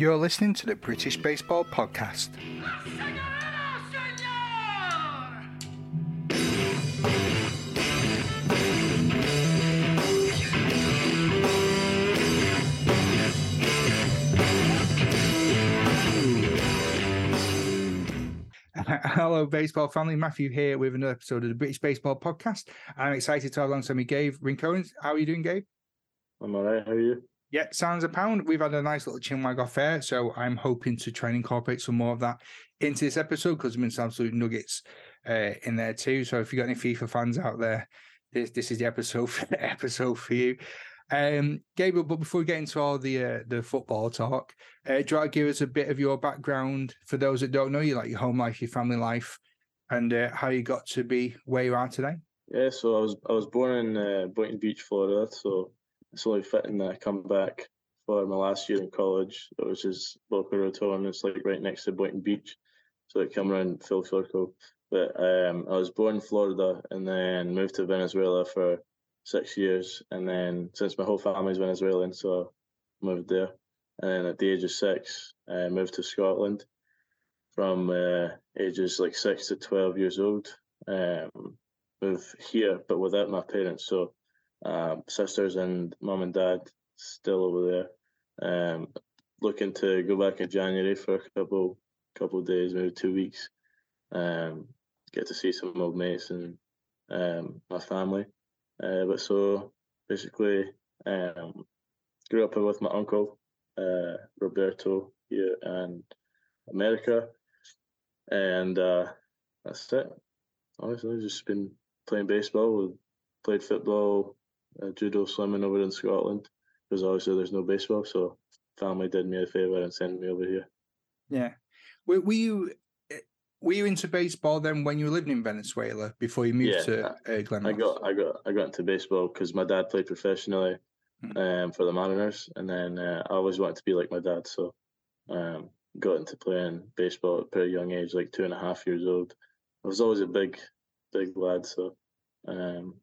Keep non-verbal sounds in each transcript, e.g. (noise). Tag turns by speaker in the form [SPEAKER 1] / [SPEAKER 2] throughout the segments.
[SPEAKER 1] You're listening to the British Baseball Podcast. (laughs) Hello, baseball family. Matthew here with another episode of the British Baseball Podcast. I'm excited to have alongside me Gabe Rincon. How are you doing, Gabe?
[SPEAKER 2] I'm all right. How are you?
[SPEAKER 1] Yeah, sounds a pound. We've had a nice little chinwag off affair, so I'm hoping to try and incorporate some more of that into this episode because there's been some absolute nuggets uh, in there too. So if you've got any FIFA fans out there, this this is the episode (laughs) for, episode for you. Um, Gabriel, but before we get into all the uh, the football talk, uh, do you want to give us a bit of your background for those that don't know you, like your home life, your family life, and uh, how you got to be where you are today?
[SPEAKER 2] Yeah, so I was I was born in uh, Boynton Beach, Florida. So only fitting that I come back for my last year in college, which is Boca Raton. It's like right next to Boynton Beach, so I come around full circle. But um, I was born in Florida and then moved to Venezuela for six years, and then since my whole family's Venezuelan, so I moved there. And then at the age of six, I moved to Scotland from uh, ages like six to twelve years old. Um, moved here, but without my parents. So um, sisters and mum and dad still over there. Um, looking to go back in January for a couple couple days, maybe two weeks. Um, get to see some old mates and um, my family. Uh, but so basically, um, grew up with my uncle uh, Roberto here in America, and uh, that's it. Honestly, just been playing baseball. Played football, uh, judo, swimming over in Scotland because obviously there's no baseball. So family did me a favor and sent me over here.
[SPEAKER 1] Yeah, were, were you eh, were you into baseball then when you were living in Venezuela before you moved
[SPEAKER 2] Yeah,
[SPEAKER 1] to uh, Glen
[SPEAKER 2] I got I got I got into baseball because my dad played professionally
[SPEAKER 1] Hmm.
[SPEAKER 2] um, for the Mariners, and then uh, I always wanted to be like my dad, so um, got into playing baseball at a pretty young age, like two and a half years old. I was always a big, big lad, so um,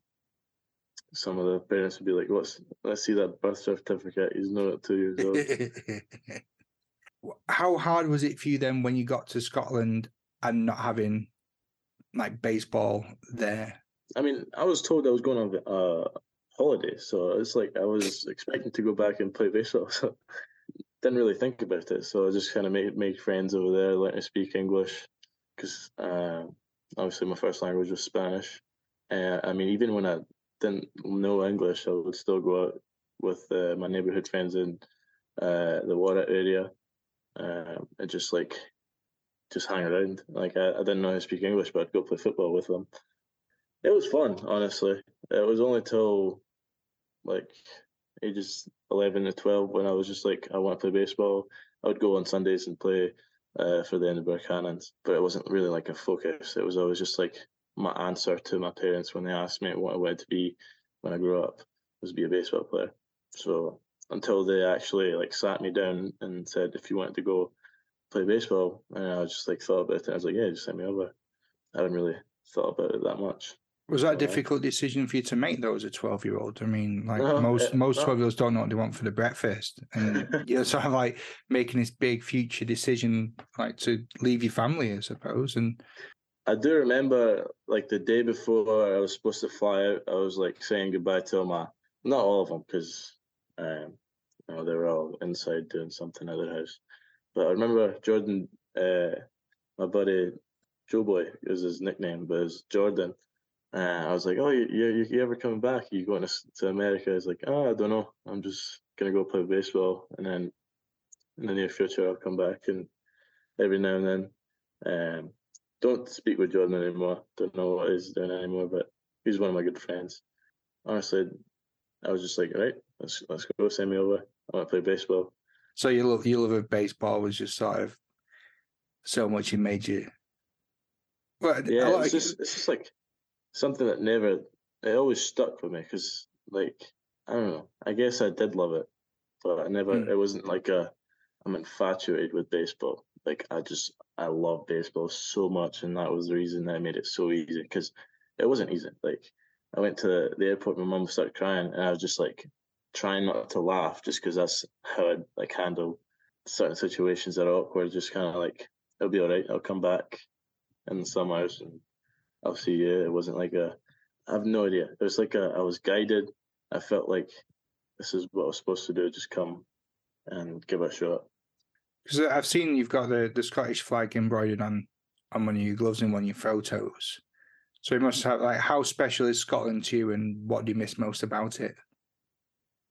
[SPEAKER 2] some of the parents would be like, "What's? Let's see that birth certificate. He's not at two years old." (laughs)
[SPEAKER 1] How hard was it for you then when you got to Scotland and not having like baseball there?
[SPEAKER 2] I mean, I was told I was going on uh, holiday, so it's like I was expecting to go back and play baseball. (laughs) So didn't really think about it. So I just kind of made make friends over there, learn to speak English, because uh, obviously my first language was Spanish. Uh, I mean, even when I didn't know English, I would still go out with uh, my neighborhood friends in uh, the Warra area, uh, and just like just hang around. Like I, I didn't know how to speak English, but I'd go play football with them. It was fun, honestly. It was only till like ages eleven to twelve when I was just like, I want to play baseball. I would go on Sundays and play uh, for the Edinburgh Cannons, but it wasn't really like a focus. It was always just like my answer to my parents when they asked me what I wanted to be when I grew up was be a baseball player. So until they actually like sat me down and said, if you wanted to go play baseball, and I just like thought about it. I was like, yeah, just send me over. I hadn't really thought about it that much.
[SPEAKER 1] Was that a difficult decision for you to make though as a 12 year old? I mean, like
[SPEAKER 2] No,
[SPEAKER 1] most most. 12 year olds don't know what they want for the breakfast. And (laughs) you're sort of like making this big future decision like to leave your family, I suppose. And
[SPEAKER 2] I do remember like the day before I was supposed to fly out, I was like saying goodbye to my not all of them because um, you know they were all inside doing something at their house. But I remember Jordan, uh, my buddy Joe Boy is his nickname, but it's Jordan. Uh, I was like, oh, you, you you ever coming back? You going to, to America? He's like, oh, I don't know. I'm just gonna go play baseball, and then in the near future I'll come back and every now and then. Um, don't speak with Jordan anymore. Don't know what he's doing anymore, but he's one of my good friends. Honestly, I was just like, all right, let's let's go. Send me over. I want to play baseball.
[SPEAKER 1] so your love, your love of baseball was just sort of so much it made you. Well,
[SPEAKER 2] Yeah,
[SPEAKER 1] lot
[SPEAKER 2] it's just it's just like something that never it always stuck with me because like I don't know. I guess I did love it, but I never.
[SPEAKER 1] Hmm.
[SPEAKER 2] It wasn't like a I'm infatuated with baseball. Like I just I love baseball so much, and that was the reason that I made it so easy because it wasn't easy. Like I went to the airport, my mum started crying, and I was just like trying not to laugh just because that's how I'd like handle certain situations that are awkward, just kind of like it'll be all right. I'll come back in the summers and I'll see you. It wasn't like a. I have no idea. It was like a. I was guided. I felt like this is what I was supposed to do. Just come and give it a shot.
[SPEAKER 1] Because I've seen you've got the, the Scottish flag embroidered on on one of your gloves in one of your photos. So you must have like how special is Scotland to you, and what do you miss most about it?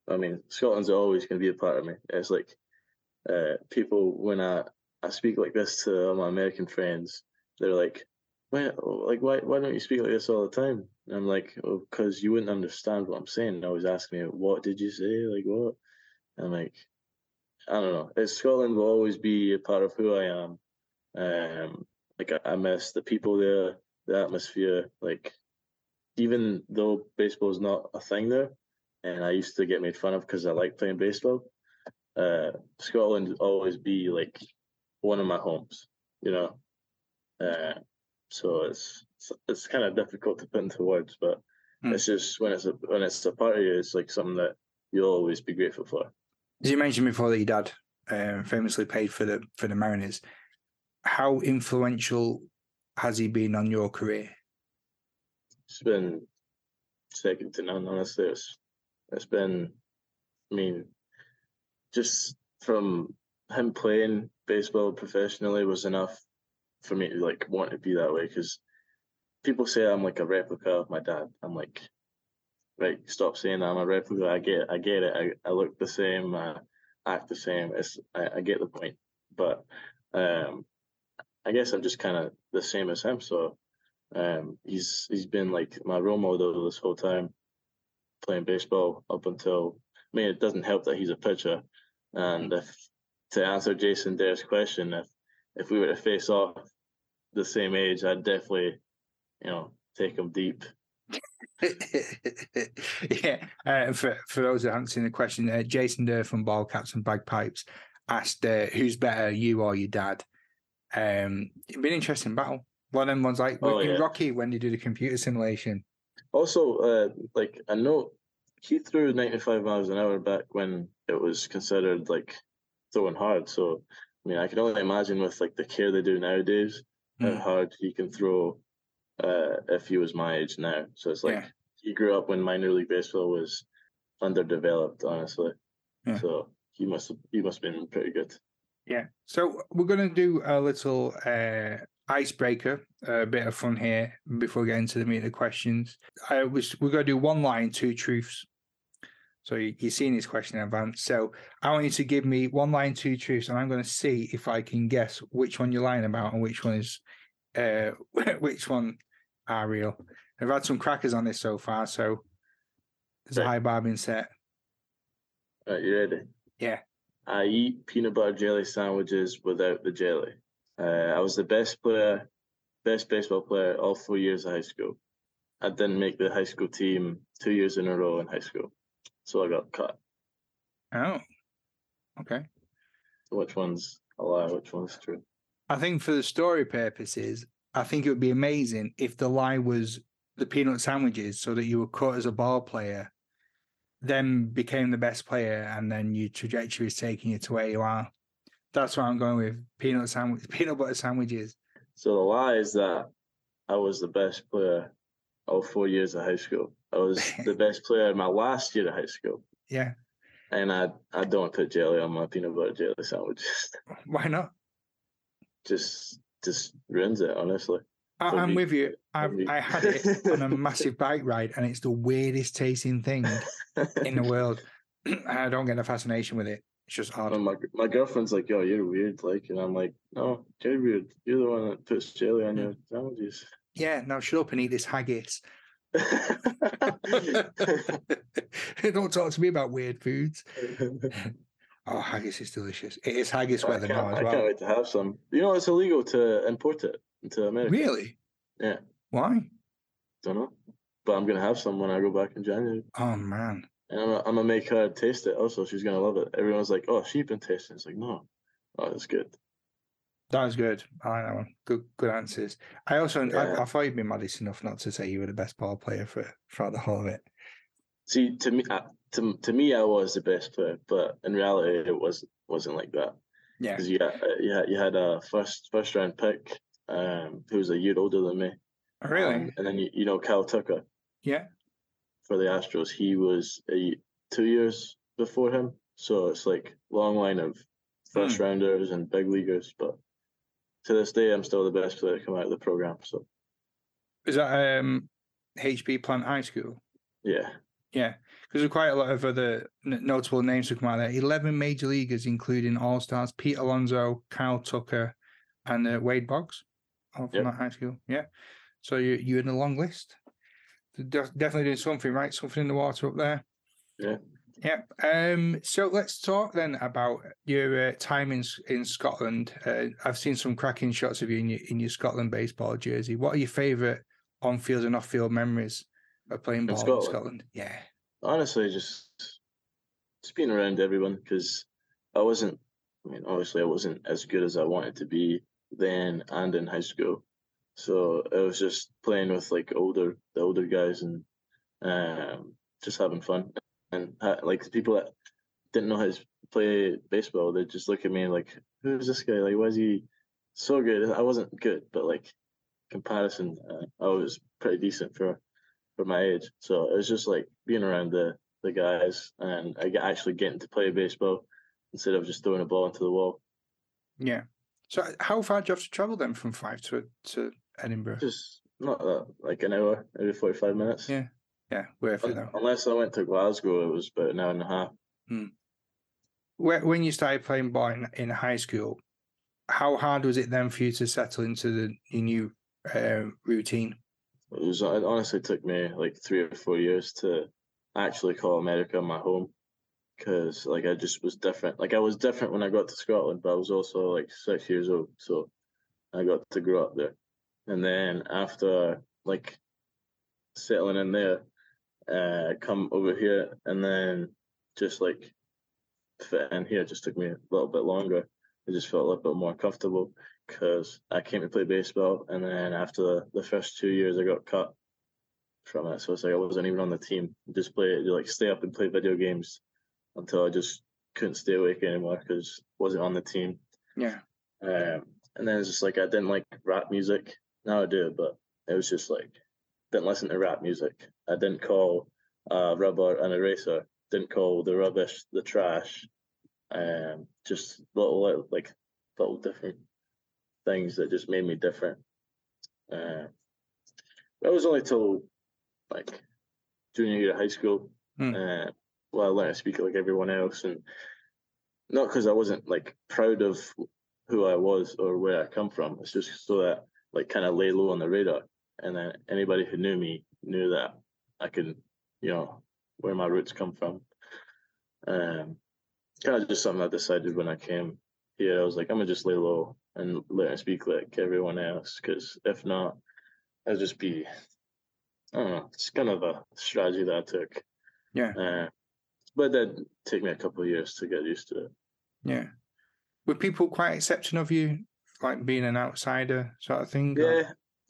[SPEAKER 2] I mean, Scotland's always going to be a part of me. It's like uh, people when I I speak like this to my American friends, they're like, "Why, like why why don't you speak like this all the time?" And I'm like, "Oh, because you wouldn't understand what I'm saying." I always ask me, "What did you say? Like what?" And I'm like, I don't know. It's, Scotland will always be a part of who I am. Um, like I, I miss the people there, the atmosphere. Like even though baseball is not a thing there, and I used to get made fun of because I like playing baseball. Uh, Scotland will always be like one of my homes, you know. Uh, so it's it's, it's kind of difficult to put into words, but
[SPEAKER 1] Hmm.
[SPEAKER 2] it's just when it's a when it's a part of you, it's like something that you'll always be grateful for.
[SPEAKER 1] As you mentioned before that your dad um, famously paid for the for the Mariners. How influential has he been on your career?
[SPEAKER 2] It's been second to none, honestly. It's it's been, I mean, just from him playing baseball professionally was enough for me to like want to be that way. Because people say I'm like a replica of my dad. I'm like, right, stop saying that I'm a replica. I get, I get it. I, I look the same. I act the same. It's, I, I get the point. But um, I guess I'm just kind of the same as him. So um, he's he's been like my role model this whole time, playing baseball up until. I mean, it doesn't help that he's a pitcher, and if to answer Jason Dare's question, if if we were to face off the same age, I'd definitely, you know, take him deep. (laughs)
[SPEAKER 1] yeah, uh, for for those that haven't seen the question, uh, Jason Durr from Ball Caps and Bagpipes asked, uh, "Who's better, you or your dad?" Um, it'd been an interesting battle. One of them ones like
[SPEAKER 2] Oh, yeah.
[SPEAKER 1] Rocky when they did a computer simulation.
[SPEAKER 2] Also, uh, like I know he threw 95 miles an hour back when it was considered like throwing hard. So I mean, I can only imagine with like the care they do nowadays, how
[SPEAKER 1] Mm.
[SPEAKER 2] hard he can throw uh, if he was my age now. So it's like
[SPEAKER 1] Yeah.
[SPEAKER 2] he grew up when minor league baseball was underdeveloped, honestly.
[SPEAKER 1] Yeah.
[SPEAKER 2] So he must have he must have been pretty good.
[SPEAKER 1] Yeah. So we're going to do a little uh, icebreaker, a bit of fun here before we get into the meat of the questions. I was we're going to do one line, two truths. So you, you've seen this question in advance. So I want you to give me one line, two truths, and I'm going to see if I can guess which one you're lying about and which one is, uh, (laughs) which one are real. I've had some crackers on this so far, so there's a high bar being set.
[SPEAKER 2] Right, you ready?
[SPEAKER 1] Yeah.
[SPEAKER 2] I eat peanut butter jelly sandwiches without the jelly. Uh, I was the best player, best baseball player all four years of high school. I didn't make the high school team two years in a row in high school, so I got cut.
[SPEAKER 1] Oh, okay.
[SPEAKER 2] Which one's a lie? Which one's true?
[SPEAKER 1] I think for the story purposes, I think it would be amazing if the lie was the peanut sandwiches, so that you were cut as a ball player, then became the best player, and then your trajectory is taking you to where you are. That's what I'm going with. Peanut sandwich, (laughs) peanut butter sandwiches.
[SPEAKER 2] So the lie is that I was the best player all four years of high school. I was (laughs) the best player in my last year of high school,
[SPEAKER 1] Yeah,
[SPEAKER 2] and I I don't put jelly on my peanut butter jelly sandwiches.
[SPEAKER 1] why not?
[SPEAKER 2] just just ruins it, honestly.
[SPEAKER 1] I, I'm with you. I. I had it on a massive (laughs) bike ride, and it's the weirdest tasting thing in the world. (laughs) (clears throat) I don't get a fascination with it. It's just odd.
[SPEAKER 2] My my girlfriend's like, "Yo, you're weird," like, and I'm like, "No, you're weird. You're the one that puts jelly on mm. your sandwiches."
[SPEAKER 1] Yeah, now shut up and eat this haggis. (laughs) Don't talk to me about weird foods. Oh, haggis is delicious. It is haggis
[SPEAKER 2] I
[SPEAKER 1] weather now as
[SPEAKER 2] I can't wait to have some. You know, it's illegal to import it into America.
[SPEAKER 1] Really?
[SPEAKER 2] Yeah.
[SPEAKER 1] Why?
[SPEAKER 2] Don't know, but I'm gonna have some when I go back in January,
[SPEAKER 1] Oh man.
[SPEAKER 2] and I'm gonna, make her taste it. Also, she's gonna love it. Everyone's like, "Oh, sheep and tasting." It's like, no, oh, it's good.
[SPEAKER 1] That was good. I like that one. Good good answers. I also
[SPEAKER 2] Yeah.
[SPEAKER 1] I, I thought you'd be modest enough not to say you were the best ball player for throughout the whole of it.
[SPEAKER 2] See, to me, to to me, I was the best player, but in reality, it was wasn't like that.
[SPEAKER 1] Yeah.
[SPEAKER 2] Because you, got- uh, you, had, you had a first first round pick um, who was a year older than me.
[SPEAKER 1] Oh, Really?
[SPEAKER 2] Um, and then, you, you know, Kyle Tucker
[SPEAKER 1] yeah.
[SPEAKER 2] for the Astros, he was a, two years before him. So it's like long line of first rounders and big leaguers. But to this day, I'm still the best player to come out of the program. So
[SPEAKER 1] Is that um HB Plant High School?
[SPEAKER 2] yeah,
[SPEAKER 1] Yeah, because there's quite a lot of other notable names to come out there. Eleven major leaguers, including All Stars, Pete Alonso, Kyle Tucker, and uh, Wade Boggs, all from
[SPEAKER 2] Yep.
[SPEAKER 1] that high school. Yeah, so you you're in a long list. De- Definitely doing something right, something in the water up there.
[SPEAKER 2] Yeah.
[SPEAKER 1] Yeah. Um. So let's talk then about your uh, time in in Scotland. Uh, I've seen some cracking shots of you in your in your Scotland baseball jersey. What are your favourite on field and off field memories of playing ball in
[SPEAKER 2] Scotland?
[SPEAKER 1] Scotland? Yeah.
[SPEAKER 2] Honestly, just just being around everyone because I wasn't. I mean, obviously, I wasn't as good as I wanted to be then and in high school. So it was just playing with like older the older guys and um, just having fun and like the people that didn't know how to play baseball, they just look at me like, "Who's this guy? Like, why is he so good?" I wasn't good, but like comparison, uh, I was pretty decent for for my age. So it was just like being around the the guys and I get actually getting to play baseball instead of just throwing a ball into the wall.
[SPEAKER 1] Yeah. So uh, how far do you have to travel then from Fife to to Edinburgh?
[SPEAKER 2] Just not that like an hour, maybe forty five minutes.
[SPEAKER 1] Yeah. Yeah, worth it though.
[SPEAKER 2] Unless I went to Glasgow, it was about an hour and a half. Hmm.
[SPEAKER 1] Whe- When you started playing ball in, in high school, how hard was it then for you to settle into the your new uh, routine?
[SPEAKER 2] It was it honestly took me like three or four years to actually call America my home because like I just was different. Like I was different when I got to Scotland, but I was also like six years old, so I got to grow up there. And then after like settling in there, uh, come over here, and then just like fit in here just took me a little bit longer. I just felt a little bit more comfortable because I came to play baseball, and then after the, the first two years, I got cut from it. So it's like I wasn't even on the team. Just play, like stay up and play video games until I just couldn't stay awake anymore because wasn't on the team.
[SPEAKER 1] Yeah.
[SPEAKER 2] Um, and then it's just like I didn't like rap music. Now I do, but it was just like didn't listen to rap music. I didn't call uh, rubber an eraser. Didn't call the rubbish the trash. Um, just little, little like little different things that just made me different. Uh, that was only till like junior year of high school.
[SPEAKER 1] Hmm.
[SPEAKER 2] Uh, well, I learned to speak like everyone else, and not because I wasn't like proud of who I was or where I come from. It's just so that like kind of lay low on the radar, and then anybody who knew me knew that I can, you know, where my roots come from. Um, kind of just something I decided when I came here. I was like, I'm gonna just lay low and learn to speak like everyone else, because if not, I'll just be. I don't know. It's kind of a strategy that I took.
[SPEAKER 1] Yeah.
[SPEAKER 2] Uh, but that take me a couple of years to get used to it.
[SPEAKER 1] Yeah. Were people quite accepting of you, like being an outsider sort of thing?
[SPEAKER 2] Yeah.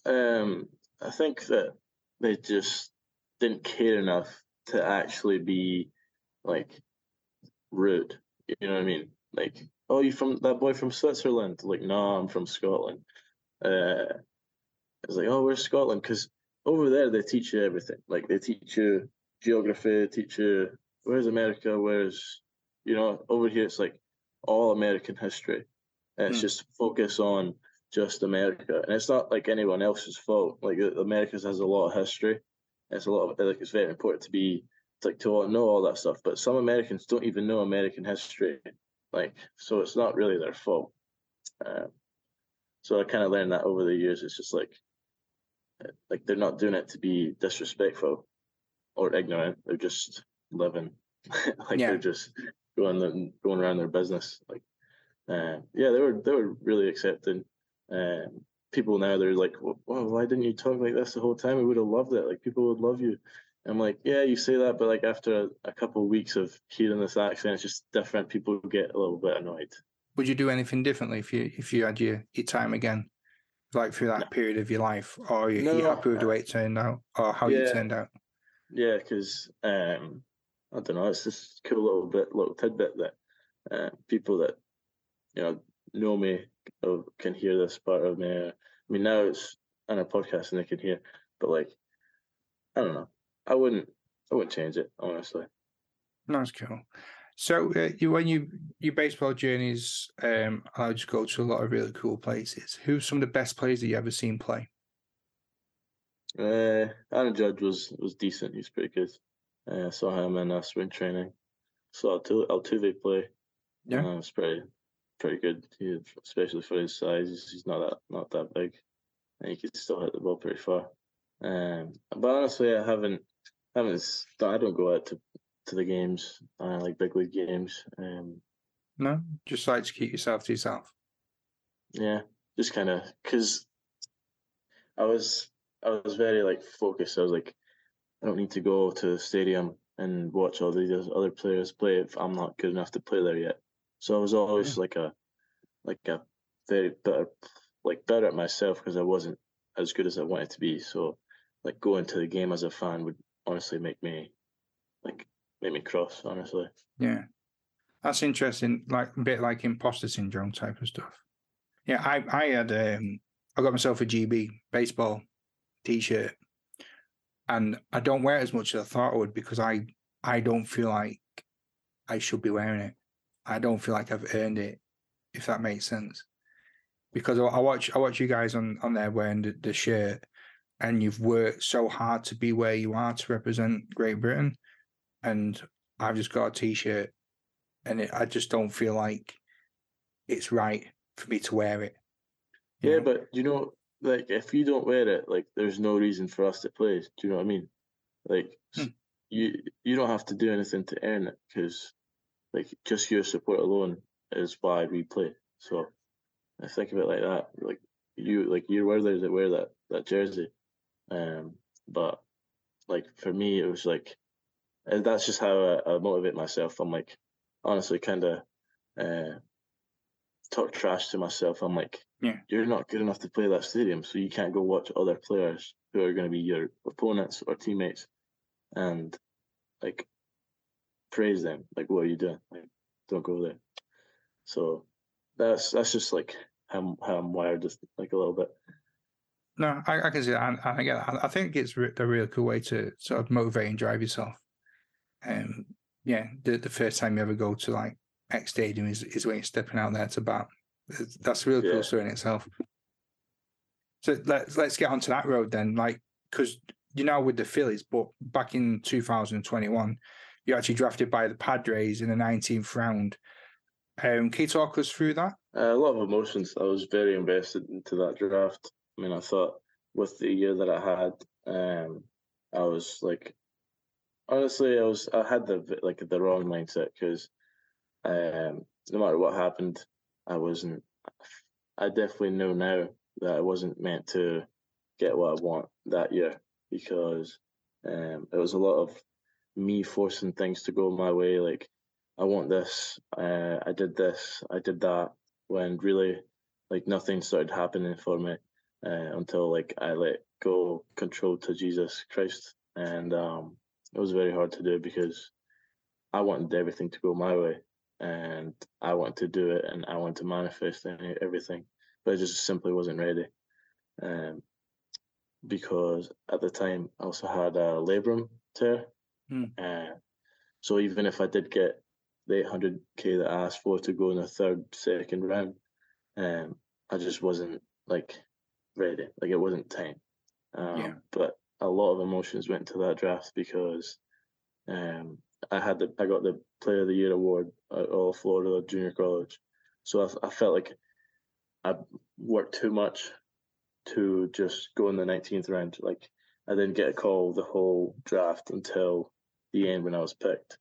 [SPEAKER 2] Um, I think that they just didn't care enough to actually be like rude. You know what I mean? Like, oh, you from that boy from Switzerland? Like, no, I'm from Scotland. Uh, it's like, oh, where's Scotland? Because over there they teach you everything. Like, they teach you geography, teach you where's America, where's you know. Over here, it's like all American history, and it's
[SPEAKER 1] Hmm.
[SPEAKER 2] just focus on just America, and it's not like anyone else's fault. Like uh, America has a lot of history. It's a lot of like it's very important to be like to know all that stuff. But some Americans don't even know American history. Like so, it's not really their fault. Uh, so I kind of learned that over the years. It's just like uh, like they're not doing it to be disrespectful or ignorant. They're just living. (laughs) like
[SPEAKER 1] Yeah.
[SPEAKER 2] they're just going and going around their business. Like uh, yeah, they were they were really accepting. Um, people now they're like, well, why didn't you talk like this the whole time? We would have loved it. Like people would love you. I'm like, yeah, you say that, but like after a, a couple of weeks of hearing this accent, it's just different. People get a little bit annoyed.
[SPEAKER 1] Would you do anything differently if you if you had your, your time again, like through that
[SPEAKER 2] No.
[SPEAKER 1] period of your life, or are you, you happy with the
[SPEAKER 2] uh,
[SPEAKER 1] way it turned out, or how you turned out?
[SPEAKER 2] Yeah, because um, I don't know, it's this cool little bit, little tidbit that uh, people that you know know me or can hear this part of me. I mean, now it's on a podcast and they can hear, but like, I don't know. I wouldn't. I wouldn't change it honestly.
[SPEAKER 1] That's cool. So uh, you, when you your baseball journeys um, allowed you to go to a lot of really cool places. Who's some of the best players that you ever seen play?
[SPEAKER 2] Uh, Aaron Judge was was decent. He was pretty good. Uh, saw him in uh, spring training. Saw Altuve, Altuve play.
[SPEAKER 1] Yeah,
[SPEAKER 2] uh, it's pretty pretty good. He, especially for his size, he's, he's not that not that big, and he could still hit the ball pretty far. Um, but honestly, I haven't haven't. I don't go out to to the games, uh, like big league games. Um,
[SPEAKER 1] no, just like to keep yourself to yourself.
[SPEAKER 2] Yeah, just kind of because I was I was very like focused. I was like, I don't need to go to the stadium and watch all these other players play if I'm not good enough to play there yet. So I was always yeah. like a like a very better like better at myself because I wasn't as good as I wanted to be. So like going to the game as a fan would honestly make me like make me cross, honestly.
[SPEAKER 1] Yeah. That's interesting, like a bit like imposter syndrome type of stuff. Yeah, I I had um I got myself a GB baseball t shirt and I don't wear it as much as I thought I would because I I don't feel like I should be wearing it. I don't feel like I've earned it, if that makes sense. Because I watch I watch you guys on on there wearing the, the shirt, and you've worked so hard to be where you are to represent Great Britain, and I've just got a t-shirt, and it, I just don't feel like it's right for me to wear it.
[SPEAKER 2] Yeah, know? but you know, like if you don't wear it, like there's no reason for us to play. Do you know what I mean? Like hmm. you you don't have to do anything to earn it because like just your support alone is why we play. So I think of it like that. Like you like you're worthy to wear that that jersey. Um, but like for me, it was like and that's just how I, I motivate myself. I'm like, honestly, kind of uh, talk trash to myself. I'm like,
[SPEAKER 1] yeah,
[SPEAKER 2] you're not good enough to play that stadium, so you can't go watch other players who are going to be your opponents or teammates, and like praise them. Like, what are you doing? Like, don't go there. So that's that's just like how how I'm wired, just like a little bit.
[SPEAKER 1] No, I, I can see that. And, and again, I think it's a really cool way to sort of motivate and drive yourself um, yeah, the, the first time you ever go to like X Stadium is, is when you're stepping out there to bat. That's a really yeah. cool story in itself. So let's let's get onto that road then, like because you're now with the Phillies, but back in 2021, you actually drafted by the Padres in the 19th round. Um, can you talk us through that?
[SPEAKER 2] Uh, a lot of emotions. I was very invested into that draft. I mean, I thought with the year that I had, um, I was like honestly, I was I had the like the wrong mindset because um, no matter what happened, I wasn't. I definitely know now that I wasn't meant to get what I want that year because um, it was a lot of me forcing things to go my way. Like I want this, uh, I did this, I did that. When really, like nothing started happening for me uh, until like I let go control to Jesus Christ, and um, it was very hard to do because I wanted everything to go my way and I wanted to do it and I wanted to manifest everything, but I just simply wasn't ready. Um, because at the time I also had a labrum tear.
[SPEAKER 1] Mm.
[SPEAKER 2] Uh, so even if I did get the 800k that I asked for to go in the third, second round, um, I just wasn't like ready. Like it wasn't time. Um, yeah. But a lot of emotions went to that draft because um, I had the I got the Player of the Year award at all Florida Junior College, so I, I felt like I worked too much to just go in the 19th round. Like I didn't get a call the whole draft until the end when I was picked.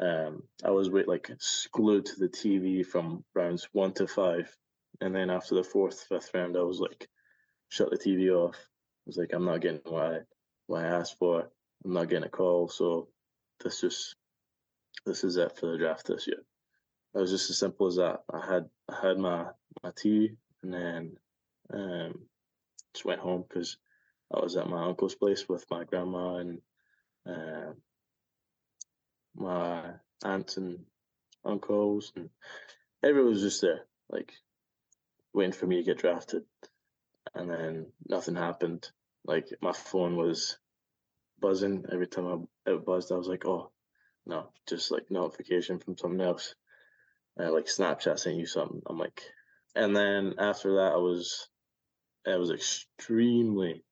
[SPEAKER 2] Um, I was wait like glued to the TV from rounds one to five, and then after the fourth, fifth round, I was like, shut the TV off I was like, I'm not getting what I what I asked for. I'm not getting a call, so this just this is it for the draft this year. It was just as simple as that. I had I had my my tea and then um, just went home because I was at my uncle's place with my grandma and uh, my aunts and uncles and everyone was just there. like waiting for me to get drafted, and then nothing happened. Like my phone was buzzing every time I, it buzzed. I was like, oh no, just like notification from something else, uh, like Snapchat sent you something. I'm like, and then after that, I was, I was extremely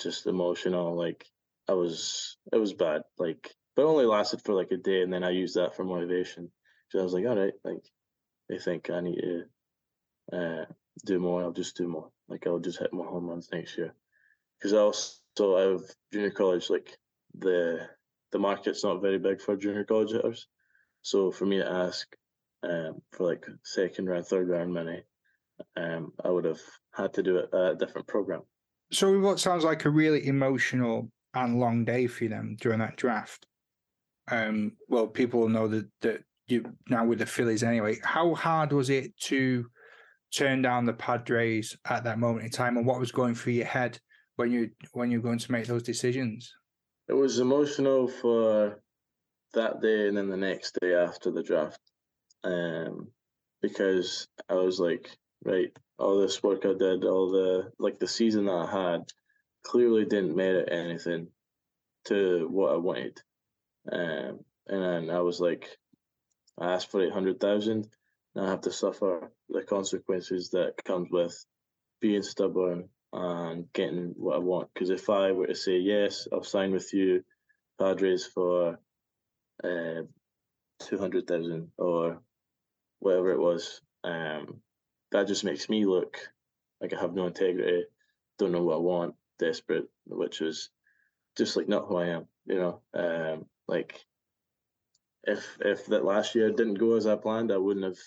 [SPEAKER 2] just emotional. Like I was, it was bad. Like, but only lasted for like a day, and then I used that for motivation. So I was like, all right, like they think I need to uh, do more. I'll just do more. Like I'll just hit more home runs next year. Because I also out of junior college, like the the market's not very big for junior college hitters. So for me to ask um, for like second round, third round money, um, I would have had to do it a different program.
[SPEAKER 1] So what sounds like a really emotional and long day for them during that draft. Um, well, people know that that you now with the Phillies anyway. How hard was it to turn down the Padres at that moment in time, and what was going through your head when you when you're going to make those decisions?
[SPEAKER 2] It was emotional for that day and then the next day after the draft, um, because I was like, right, all this work I did, all the like the season that I had, clearly didn't merit anything to what I wanted, um, and then I was like, I asked for eight hundred thousand, and I have to suffer the consequences that comes with being stubborn and getting what I want. Because if I were to say yes, I'll sign with you, Padres for uh, two hundred thousand or whatever it was, um, that just makes me look like I have no integrity, don't know what I want, desperate, which is just like not who I am. You know, um, like if if that last year didn't go as I planned, I wouldn't have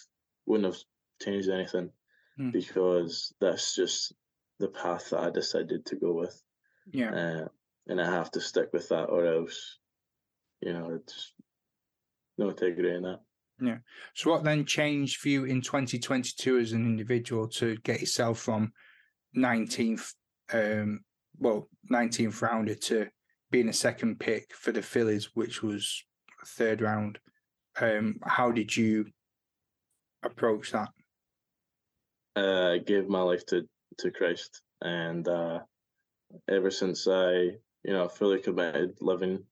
[SPEAKER 2] wouldn't have changed anything mm. because that's just the path that I decided to go with.
[SPEAKER 1] Yeah. Uh,
[SPEAKER 2] and I have to stick with that or else, you know, it's no integrity in that.
[SPEAKER 1] Yeah. So what then changed for you in 2022 as an individual to get yourself from 19th, um, well, 19th rounder to being a second pick for the Phillies, which was third round? Um, how did you approach that?
[SPEAKER 2] Uh, gave my life to to Christ, and uh, ever since I, you know, fully committed living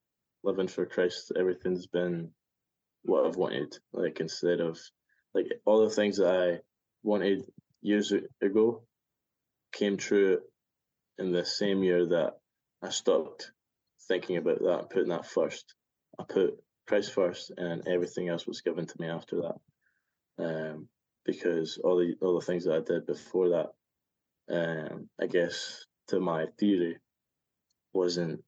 [SPEAKER 2] living for Christ, everything's been what I've wanted. Like instead of like all the things that I wanted years ago came true in the same year that I stopped thinking about that putting that first. I put Christ first, and everything else was given to me after that. Um, because all the all the things that I did before that um, I guess to my theory wasn't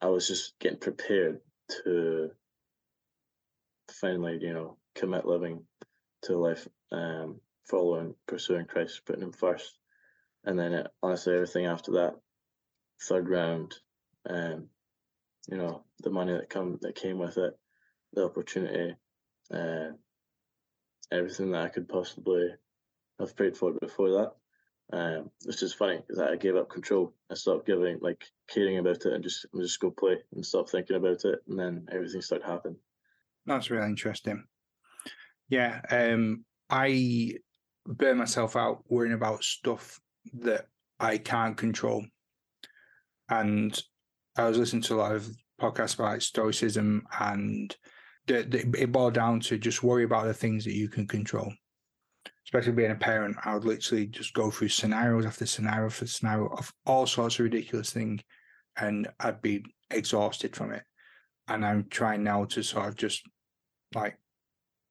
[SPEAKER 2] I was just getting prepared to finally, you know, commit living to life, um, following, pursuing Christ, putting him first. And then it, honestly everything after that, third round, um, you know, the money that come that came with it, the opportunity, uh, everything that I could possibly have prayed for before that um, which is funny that I gave up control. I stopped giving like caring about it and just just go play and stop thinking about it, and then everything started happening.
[SPEAKER 1] That's really interesting. Yeah, um, I burn myself out worrying about stuff that I can't control, and I was listening to a lot of podcasts about stoicism, and it boiled down to just worry about the things that you can control especially being a parent, I would literally just go through scenarios after scenario after scenario of all sorts of ridiculous things, and I'd be exhausted from it. And I'm trying now to sort of just like,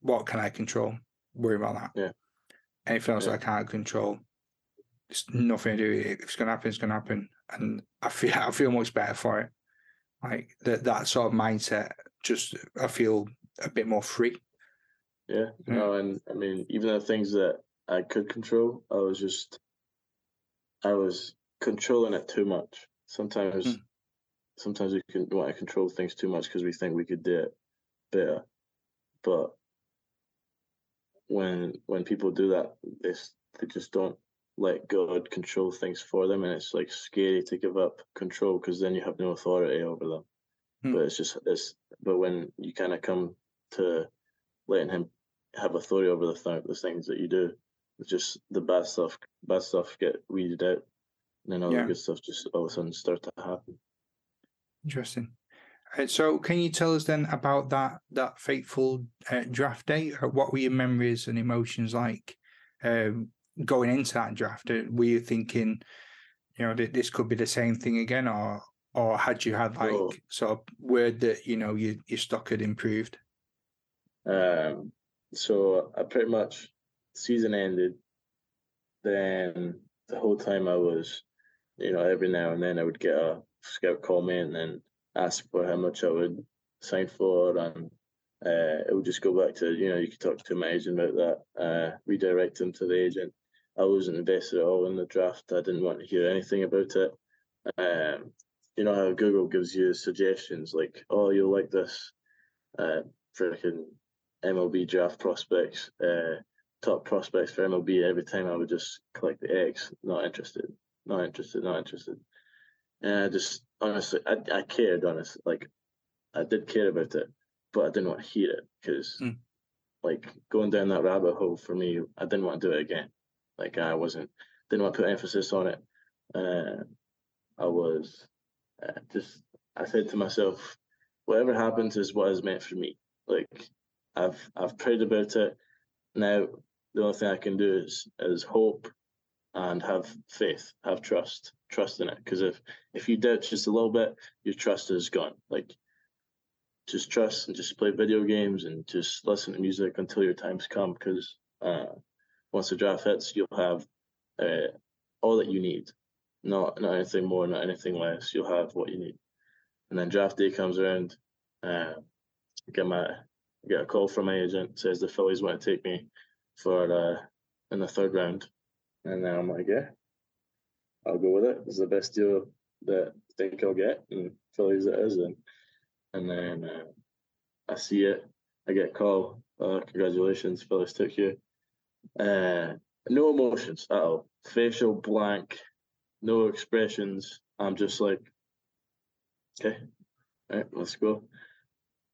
[SPEAKER 1] what can I control? Worry about that.
[SPEAKER 2] Yeah.
[SPEAKER 1] Anything else yeah. I can't control, it's nothing to do. If it's gonna happen, it's gonna happen, and I feel (laughs) I feel much better for it. Like that that sort of mindset, just I feel a bit more free
[SPEAKER 2] yeah, mm. no, and I mean, even the things that I could control, I was just, I was controlling it too much. Sometimes, mm. sometimes we can want to control things too much because we think we could do it better, but when when people do that, they they just don't let God control things for them, and it's like scary to give up control because then you have no authority over them. Mm. But it's just it's but when you kind of come to letting Him have authority over the, th- the things that you do. It's just the bad stuff, bad stuff get weeded out, and then all
[SPEAKER 1] Yeah.
[SPEAKER 2] the good stuff just all of a sudden start to happen.
[SPEAKER 1] Interesting. So, can you tell us then about that that fateful uh, draft day? Uh, What were your memories and emotions like um, going into that draft? Uh, Were you thinking, you know, that this could be the same thing again, or or had you had like sort of word that you know your your stock had improved?
[SPEAKER 2] Um, so I pretty much season ended. Then the whole time I was, you know, every now and then I would get a scout call me and ask for how much I would sign for, and uh, it would just go back to you know you could talk to my agent about that, uh, redirect them to the agent. I wasn't invested at all in the draft. I didn't want to hear anything about it. Um, you know how Google gives you suggestions like, oh, you'll like this, uh, freaking MLB draft prospects, uh, top prospects for MLB. Every time I would just click the X, not interested, not interested, not interested. And I just honestly, I, I cared, honestly, like I did care about it, but I didn't want to hear it because,
[SPEAKER 1] Mm.
[SPEAKER 2] like, going down that rabbit hole for me, I didn't want to do it again. Like, I wasn't, didn't want to put emphasis on it. Uh, I was just, I said to myself, whatever happens is what is meant for me. Like, I've I've prayed about it. Now the only thing I can do is is hope and have faith, have trust, trust in it. Because if if you doubt just a little bit, your trust is gone. Like just trust and just play video games and just listen to music until your time's come. Because uh, once the draft hits, you'll have uh, all that you need. Not not anything more, not anything less. You'll have what you need. And then draft day comes around. Uh, get my get a call from my agent says the Phillies want to take me for uh in the third round, and then I'm like, yeah, I'll go with it. It's the best deal that I think I'll get, and Phillies it is. And and then uh, I see it. I get a call. Uh, congratulations, Phillies took you. Uh, no emotions at all. Facial blank, no expressions. I'm just like, okay, all right, let's go.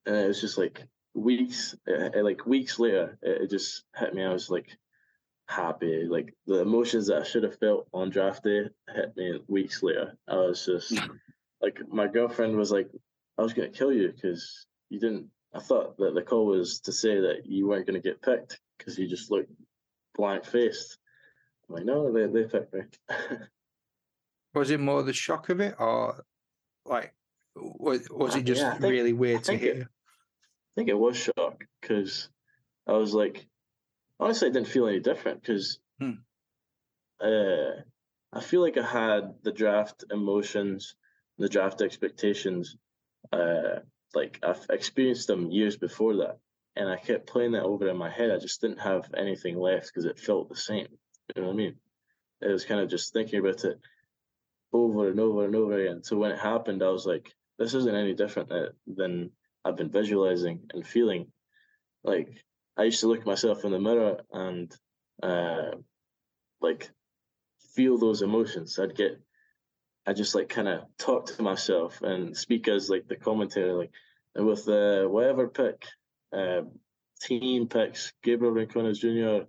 [SPEAKER 2] And it was just like weeks, uh, like weeks later, it, it just hit me. I was like happy, like the emotions that I should have felt on draft day hit me weeks later. I was just (laughs) like, my girlfriend was like, I was gonna kill you because you didn't. I thought that the call was to say that you weren't gonna get picked because you just looked blank faced. I'm like, no, they they picked me. (laughs)
[SPEAKER 1] Was it more the shock of it, or like was was it just
[SPEAKER 2] yeah, think-
[SPEAKER 1] really weird to
[SPEAKER 2] think it-
[SPEAKER 1] hear?
[SPEAKER 2] I think it was shock because I was like, honestly, I didn't feel any different because
[SPEAKER 1] Hmm.
[SPEAKER 2] uh, I feel like I had the draft emotions, the draft expectations. Uh, like I've experienced them years before that, and I kept playing that over in my head. I just didn't have anything left because it felt the same. You know what I mean? It was kind of just thinking about it over and over and over again. So when it happened, I was like, this isn't any different than I've been visualizing and feeling. Like I used to look at myself in the mirror and uh, like feel those emotions. I'd get, I just like kind of talk to myself and speak as like the commentator, like with the whatever pick, uh, team picks Gabriel Rincones Jr.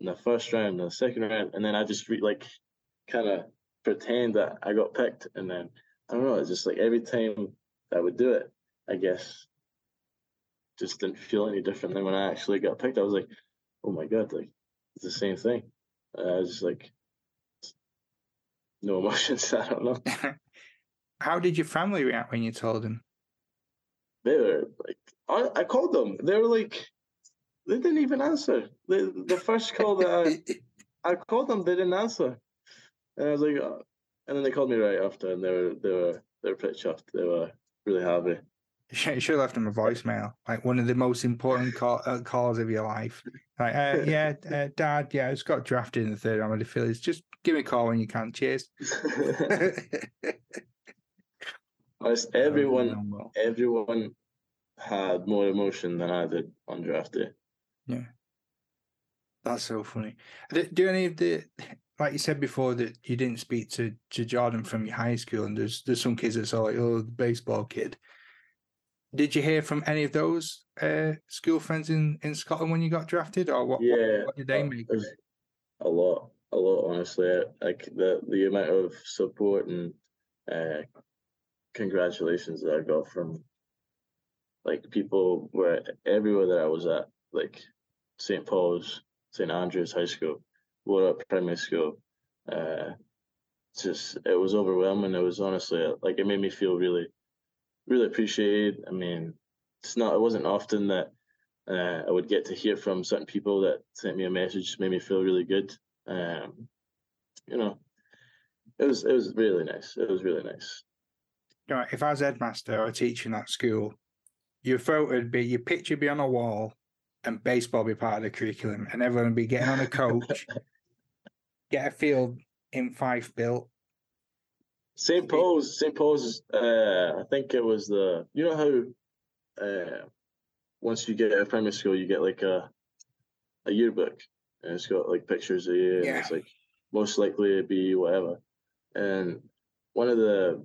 [SPEAKER 2] in the first round, the second round, and then I just re- like kind of pretend that I got picked, and then I don't know. It's just like every time I would do it, I guess just didn't feel any different than when I actually got picked. I was like, oh my god, like it's the same thing. Uh, I was just like no (laughs) emotions. I don't know. (laughs)
[SPEAKER 1] How did your family react when you told them?
[SPEAKER 2] They were like, I, I called them. They were like, they didn't even answer. The the first call that I, (laughs) I called them, they didn't answer, and I was like, oh. and then they called me right after, and they were they were they were pretty chuffed. They were really happy.
[SPEAKER 1] You should have left them a voicemail, like one of the most important call, uh, calls of your life. Like, uh, (laughs) yeah, uh, Dad, yeah, it's got drafted in the third round of the Phillies. Just give me a call when you can. Cheers. (laughs) (laughs)
[SPEAKER 2] Everyone everyone had more emotion than I did on draft day.
[SPEAKER 1] Yeah, that's so funny. Do, do any of the, like you said before, that you didn't speak to, to Jordan from your high school, and there's there's some kids that's all like, oh, the baseball kid. did you hear from any of those uh, school friends in, in Scotland when you got drafted, or what?
[SPEAKER 2] Yeah,
[SPEAKER 1] what, what did they
[SPEAKER 2] uh,
[SPEAKER 1] make?
[SPEAKER 2] a lot, a lot. Honestly, like the the amount of support and uh, congratulations that I got from like people were everywhere that I was at, like St. Paul's, St. Andrews High School, Warwick Primary School. Uh, just it was overwhelming. It was honestly like it made me feel really, really appreciated. I mean, it's not. It wasn't often that uh, I would get to hear from certain people that sent me a message, made me feel really good. Um, you know, it was it was really nice. It was really nice.
[SPEAKER 1] Know, if I was headmaster or teaching that school, your photo would be your picture would be on a wall, and baseball would be part of the curriculum, and everyone would be getting on a coach, (laughs) get a field in Fife built.
[SPEAKER 2] St. Paul's, St. Paul's. Uh, I think it was the. You know how, uh, once you get out of primary school, you get like a, a yearbook, and it's got like pictures of you, and
[SPEAKER 1] Yeah.
[SPEAKER 2] it's like most likely to be whatever. And one of the,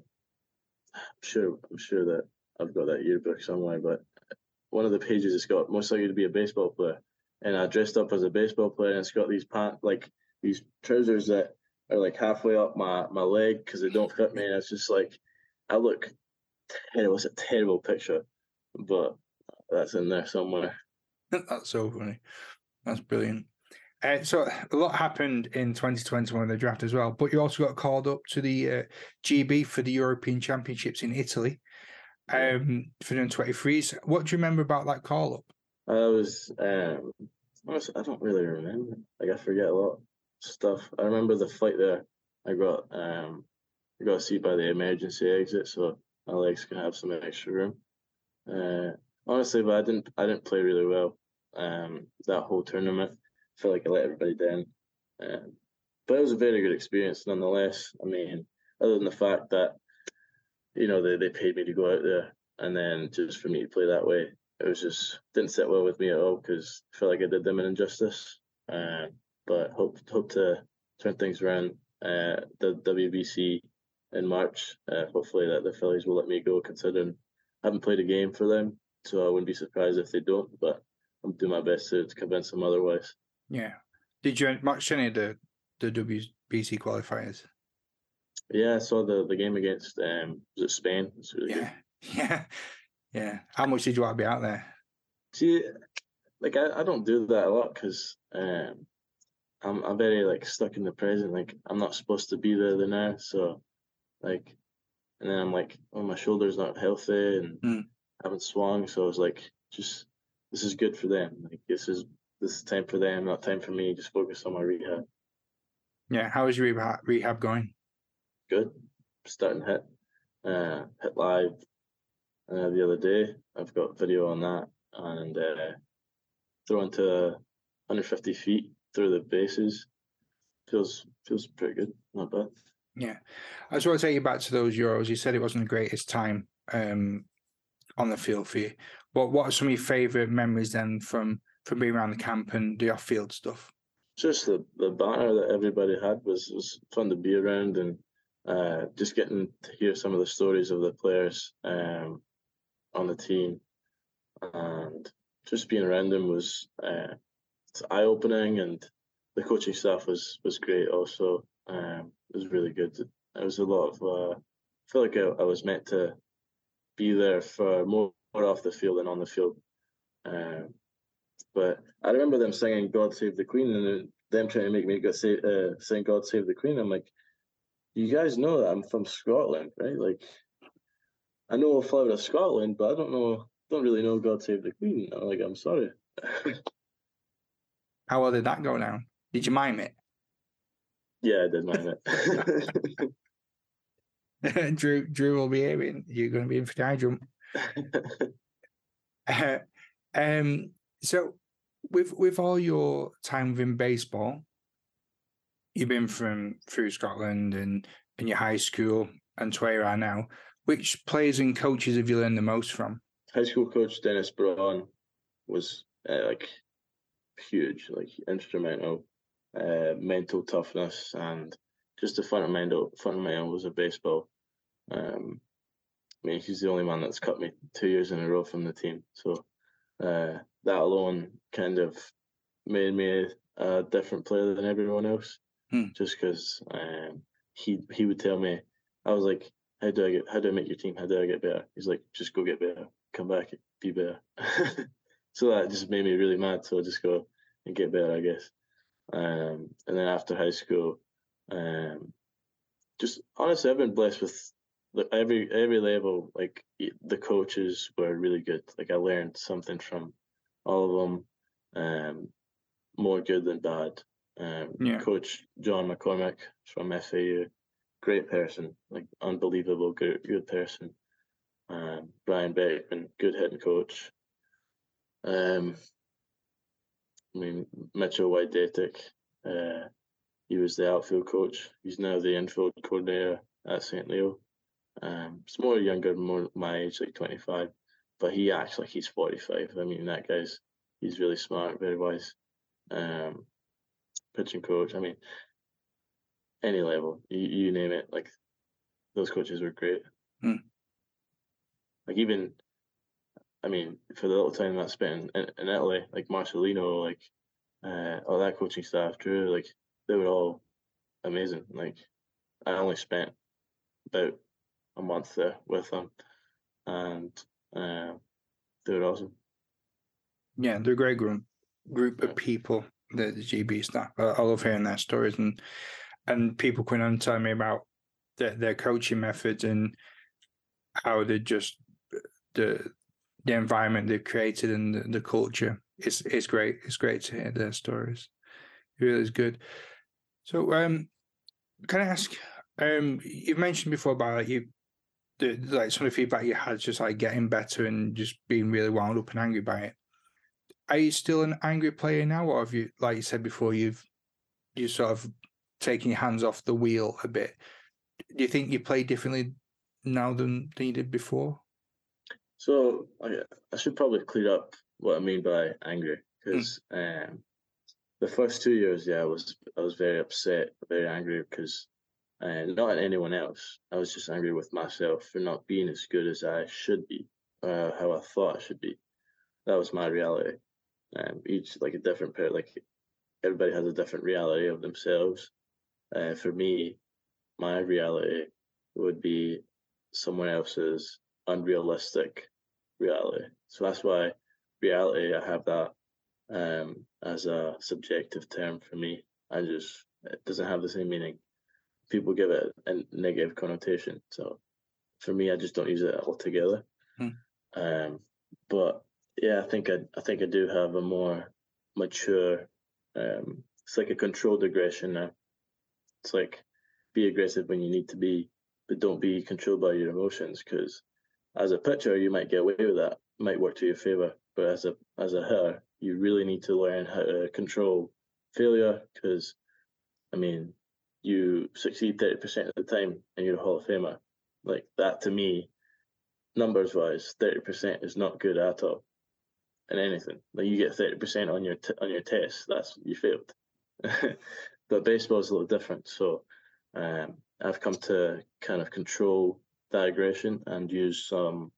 [SPEAKER 2] I'm sure, I'm sure that I've got that yearbook somewhere, but one of the pages it's got most likely to be a baseball player, and I dressed up as a baseball player, and it's got these pant like these trousers that are like halfway up my my leg because they don't fit me, and it's just like I look terrible. It's a terrible picture, but that's in there somewhere. (laughs)
[SPEAKER 1] That's so funny. That's brilliant. Uh, so a lot happened in 2021 in the draft as well, but you also got called up to the uh, GB for the European Championships in Italy um, for doing 23s. What do you remember about that call up?
[SPEAKER 2] I was um I don't really remember. Like I forget a lot stuff. I remember the flight there. I got um I got a seat by the emergency exit, so my legs can have some extra room. Uh, honestly, but I didn't I didn't play really well. Um, that whole tournament, I feel like I let everybody down. Um, but it was a very good experience nonetheless. I mean, other than the fact that you know they, they paid me to go out there, and then just for me to play that way, it was just didn't sit well with me at all because I feel like I did them an injustice. Um, but hope hope to turn things around. Uh, the WBC in March. Uh, hopefully that the Phillies will let me go, considering I haven't played a game for them, so I wouldn't be surprised if they don't. But I'm doing my best to, to convince them otherwise.
[SPEAKER 1] Yeah. Did you match any of the, the WBC qualifiers?
[SPEAKER 2] Yeah, I saw the, the game against um was it Spain? It's really good.
[SPEAKER 1] Yeah. (laughs) Yeah. Yeah. How much did you want to be out there?
[SPEAKER 2] See, like I, I don't do that a lot because um, I'm I'm very like stuck in the present. Like I'm not supposed to be there the now, so like, and then I'm like, oh my shoulder's not healthy and
[SPEAKER 1] Mm.
[SPEAKER 2] haven't swung, so I was like, just this is good for them. Like this is this is time for them, not time for me. Just focus on my rehab.
[SPEAKER 1] Yeah. how is your rehab, rehab going?
[SPEAKER 2] Good, starting hit, uh, hit live. Uh, the other day, I've got video on that and uh, throwing to 150 feet through the bases feels feels pretty good, not bad.
[SPEAKER 1] Yeah. I just want to take you back to those Euros. You said it wasn't the greatest time um, on the field for you. What What are some of your favourite memories then from from being around the camp and the off field stuff?
[SPEAKER 2] Just the the banter that everybody had was was fun to be around and uh, just getting to hear some of the stories of the players um, on the team and just being around them was uh, eye opening and the coaching staff was was great also. Um, it was really good. It was a lot of uh, I feel like I, I was meant to be there for more, more off the field than on the field. Um, but I remember them singing "God Save the Queen" and them trying to make me go say uh, sing "God Save the Queen." I'm like, you guys know that I'm from Scotland, right? Like, I know a flower of Scotland, but I don't know, don't really know "God Save the Queen." I'm like, I'm sorry. (laughs)
[SPEAKER 1] How well did that go down? Did you mime it?
[SPEAKER 2] yeah, I did mime it. (laughs)
[SPEAKER 1] Drew Drew will be hearing you're going to be in for the high jump. Uh, um, so with with all your time within baseball, you've been from through Scotland and and your high school and to where you are now. Which players and coaches have you learned the most from?
[SPEAKER 2] High school coach Dennis Braun was uh, like huge, like instrumental. Uh, mental toughness and just the fundamental fundamentals of baseball. Um, I mean, he's the only man that's cut me two years in a row from the team. So uh, that alone kind of made me a different player than everyone else.
[SPEAKER 1] Hmm.
[SPEAKER 2] Just because um, he he would tell me, I was like, how do I get how do I make your team? How do I get better? He's like, just go get better, come back, be better. (laughs) so that just made me really mad. So I just go and get better, I guess. Um, and then after high school, um, just honestly, I've been blessed with every every level. Like the coaches were really good. Like I learned something from all of them, um, more good than bad. Um,
[SPEAKER 1] Yeah.
[SPEAKER 2] Coach John McCormack from FAU, great person, like unbelievable good good person. Um, Brian Beckman, good hitting coach. Um, I mean Mitchell White uh, he was the outfield coach. He's now the infield coordinator at St. Leo. Um, he's more younger, more my age, like 25, but he acts like he's 45. I mean, that guy's he's really smart, very wise. Um, pitching coach. I mean, any level, you, you name it. Like those coaches were great.
[SPEAKER 1] Hmm.
[SPEAKER 2] Like even, I mean, for the little time that I spent in, in Italy, like Marcelino, like uh, all that coaching staff, Drew, like they were all amazing. Like I only spent about a month there with them, and uh, they were awesome.
[SPEAKER 1] Yeah, they're a great group group of people. The, the GB staff. I, love hearing their stories and and people coming on telling me about their, their coaching methods and how they just the the environment they've created and the, the culture. It's it's great. It's great to hear their stories. It really is good. So um can I ask um you've mentioned before about like you the like some of the feedback you had just like getting better and just being really wound up and angry by it. Are you still an angry player now, or have you, like you said before, you've you sort of taken your hands off the wheel a bit? Do you think you play differently now than, than you did before?
[SPEAKER 2] So I, I should probably clear up what I mean by angry because mm. um, the first two years, yeah, I was I was very upset, very angry because uh, not at anyone else. I was just angry with myself for not being as good as I should be, uh, how I thought I should be. That was my reality. Um, each like a different pair, like everybody has a different reality of themselves. Uh, for me, my reality would be someone else's unrealistic reality. So that's why reality, I have that um, as a subjective term for me. I just, it doesn't have the same meaning. People give it a negative connotation. So for me, I just don't use it altogether. Hmm. Um, but yeah, I think I, I think I do have a more mature. Um, it's like a controlled aggression now. It's like be aggressive when you need to be, but don't be controlled by your emotions. Because as a pitcher, you might get away with that, might work to your favor. But as a as a hitter, you really need to learn how to control failure. Because, I mean, you succeed thirty percent of the time, and you're a Hall of Famer. Like that to me, numbers wise, thirty percent is not good at all in anything. Like you get thirty percent on your t- on your test, that's you failed. (laughs) but baseball is a little different. So um, I've come to kind of control that aggression and use some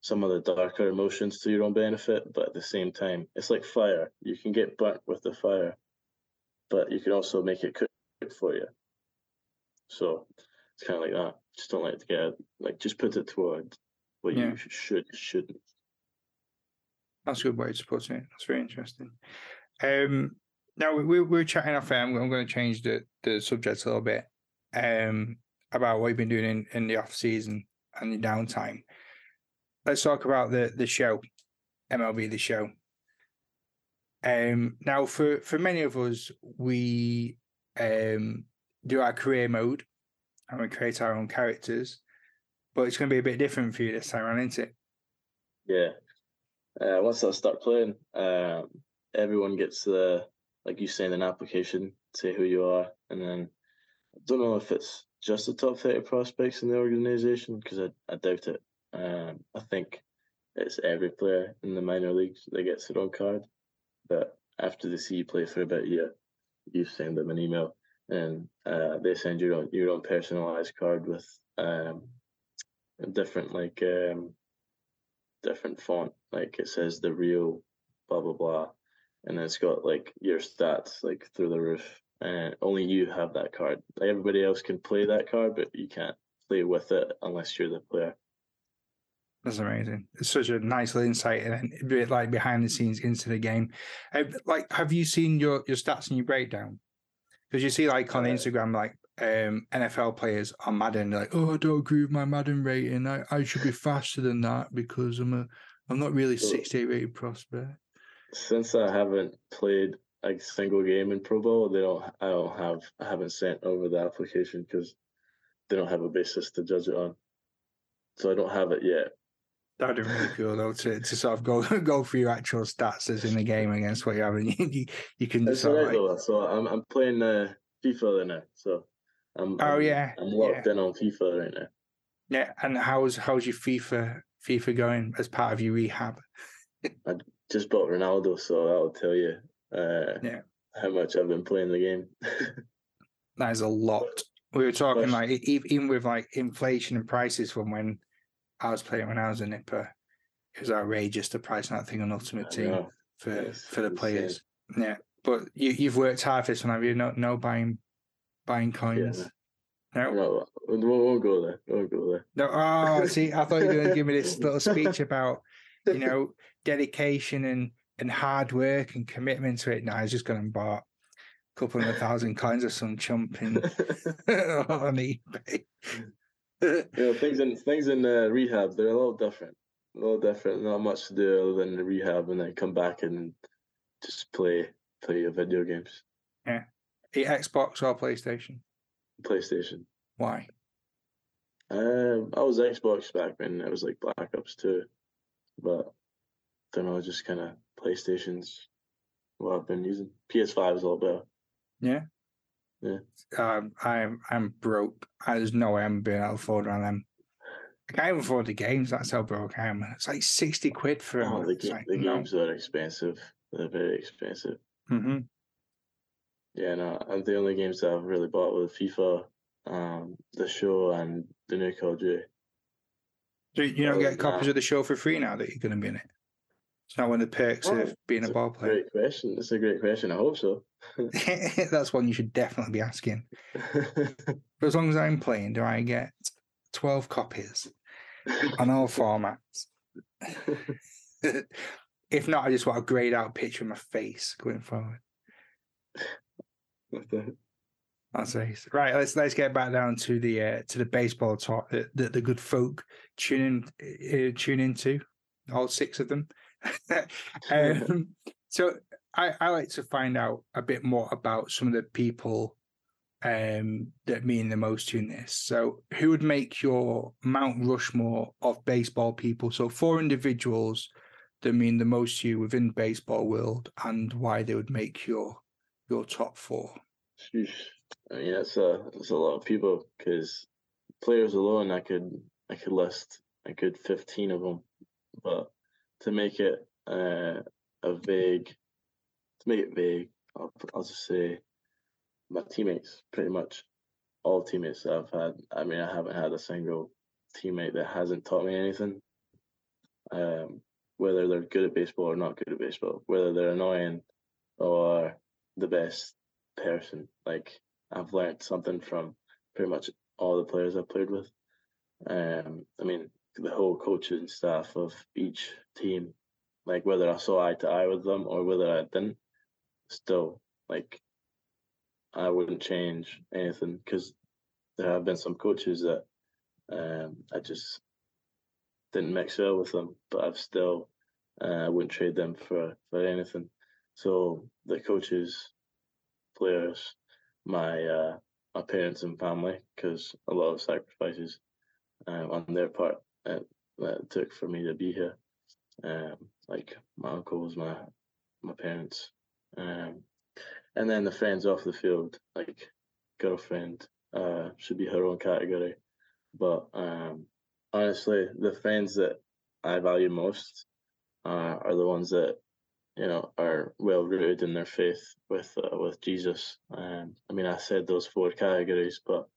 [SPEAKER 2] some of the darker emotions to your own benefit. But at the same time, it's like fire. You can get burnt with the fire, but you can also make it cook for you. So it's kind of like that. Just don't let it get like just put it toward what yeah. you should shouldn't.
[SPEAKER 1] That's a good way to put it. That's very interesting. Um, now we, we're chatting off air. I'm going to change the, the subject a little bit um, about what you've been doing in, in the off season and the downtime. Let's talk about the the show, MLB the show. Um, now, for for many of us, we um, do our career mode and we create our own characters, but it's going to be a bit different for you this time around, isn't it?
[SPEAKER 2] Yeah, uh, once I start playing, um, everyone gets the like you say an application, say who you are, and then I don't know if it's just the top thirty prospects in the organization because I, I doubt it. Um, I think it's every player in the minor leagues that gets their own card. But after they see you play for about a year, you send them an email and uh, they send you your own, your own personalized card with um, a different like um different font. Like it says the real blah blah blah, and it's got like your stats like through the roof. And only you have that card. Everybody else can play that card, but you can't play with it unless you're the player.
[SPEAKER 1] That's amazing. It's such a nice little insight and a bit like behind the scenes into the game. Uh, like, have you seen your your stats and your breakdown? Because you see, like on
[SPEAKER 2] Uh,
[SPEAKER 1] Instagram, like um, NFL players on Madden, they're like, "Oh, I don't agree with my Madden rating. I, I should be faster than that because I'm a I'm not really
[SPEAKER 2] So-
[SPEAKER 1] 68 rated prospect."
[SPEAKER 2] Since I haven't played a single game in pro ball, they don't. I don't have. I haven't sent over the application because they don't have a basis to judge it on. So I don't have it yet.
[SPEAKER 1] That'd be really cool though to, to sort of go (laughs) go through your actual stats as in the game against what you're having. (laughs) you you, can
[SPEAKER 2] It's
[SPEAKER 1] sort like.
[SPEAKER 2] So I'm I'm playing uh, FIFA right now. So I'm.
[SPEAKER 1] Oh,
[SPEAKER 2] I'm-
[SPEAKER 1] yeah,
[SPEAKER 2] I'm locked in on FIFA right now.
[SPEAKER 1] yeah. And how's how's your FIFA FIFA going as part of your rehab?
[SPEAKER 2] I just bought Ronaldo, so that'll tell you. Uh,
[SPEAKER 1] Yeah.
[SPEAKER 2] How much I've been playing the game. (laughs)
[SPEAKER 1] That is a lot. We were talking like even with like inflation and prices from when I was playing when I was a nipper, it was outrageous the price on that thing on Ultimate Team for
[SPEAKER 2] It's
[SPEAKER 1] for the
[SPEAKER 2] insane.
[SPEAKER 1] players. Yeah, but you you've worked hard for this one, have you? No, no buying buying coins. No,
[SPEAKER 2] No, we won't, won't go there. We won't go there.
[SPEAKER 1] no. Oh, see, I thought you were going to give me this little (laughs) speech about you know dedication and and hard work and commitment to it. Now I was just going to buy a couple of thousand coins of some chumping (laughs) (laughs) on eBay.
[SPEAKER 2] you know, things in things in uh, rehab they're a little different. A little different. Not much to do other than the rehab, and then come back and just play play your video games.
[SPEAKER 1] Yeah, Xbox or PlayStation?
[SPEAKER 2] PlayStation.
[SPEAKER 1] Why?
[SPEAKER 2] Um, I was Xbox back when it was like Black Ops Two, but don't know, just kind of PlayStation's what I've been using. PS5 is a lot better.
[SPEAKER 1] Um, I'm I'm broke. There's no way I'm being able to afford one of them. I can't even afford the games. That's how broke I am. It's like sixty quid for them.
[SPEAKER 2] Oh, the,
[SPEAKER 1] like,
[SPEAKER 2] the
[SPEAKER 1] no.
[SPEAKER 2] games are expensive. They're very expensive.
[SPEAKER 1] hmm
[SPEAKER 2] Yeah, no, and the only games that I've really bought were FIFA, um, the show, and the new Call of Duty.
[SPEAKER 1] So you don't get copies of the show for free now that you're going to be in it. It's not one of the perks
[SPEAKER 2] Oh,
[SPEAKER 1] of being a ball player.
[SPEAKER 2] Great question. That's a great question. I hope so. (laughs)
[SPEAKER 1] That's one you should definitely be asking. (laughs) but as long as I'm playing, do I get twelve copies on all formats? (laughs) if not, I just want a grayed out picture of my face going forward. That's nice. Right, let's let's get back down to the uh, to the baseball talk that, that the good folk tune in uh, tune into, all six of them. (laughs) um, so I, I like to find out a bit more about some of the people um, that mean the most to you in this. So who would make your Mount Rushmore of baseball people? So four individuals that mean the most to you within the baseball world and why they would make your your top four.
[SPEAKER 2] Sheesh. I mean, that's a that's a lot of people because players alone, I could I could list a good fifteen of them, but to make it uh, a vague, to make it vague, I'll, I'll just say my teammates. Pretty much all teammates that I've had. I mean, I haven't had a single teammate that hasn't taught me anything. Um, whether they're good at baseball or not good at baseball, whether they're annoying or the best person. Like I've learned something from pretty much all the players I've played with. Um, I mean, the whole coaching staff of each team, like whether I saw eye to eye with them or whether I didn't, still like I wouldn't change anything because there have been some coaches that um, I just didn't mix well with them, but I've still uh, I wouldn't trade them for for anything. So the coaches, players, my uh, my parents and family, because a lot of sacrifices um, on their part that, that it took for me to be here. Um, like my uncles, my my parents, um, and then the friends off the field, like girlfriend, uh, should be her own category. But um, honestly, the friends that I value most uh, are the ones that you know are well rooted in their faith with uh, with Jesus. Um, I mean, I said those four categories, but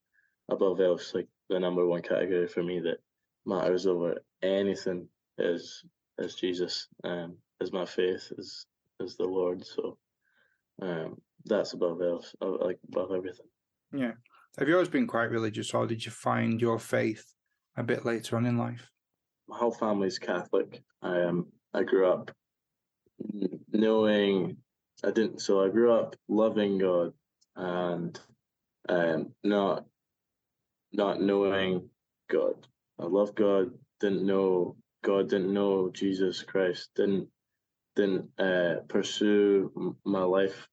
[SPEAKER 2] above else, like the number one category for me that matters over anything is is Jesus, um, is my faith, is is the Lord. So um, that's above else, uh, like above everything.
[SPEAKER 1] Yeah. Have you always been quite religious, or did you find your faith a bit later on in life?
[SPEAKER 2] My whole family's Catholic. I um I grew up knowing I didn't. So I grew up loving God and um not not knowing God. I love God. Didn't know God. Didn't know Jesus Christ. Didn't didn't uh, pursue my life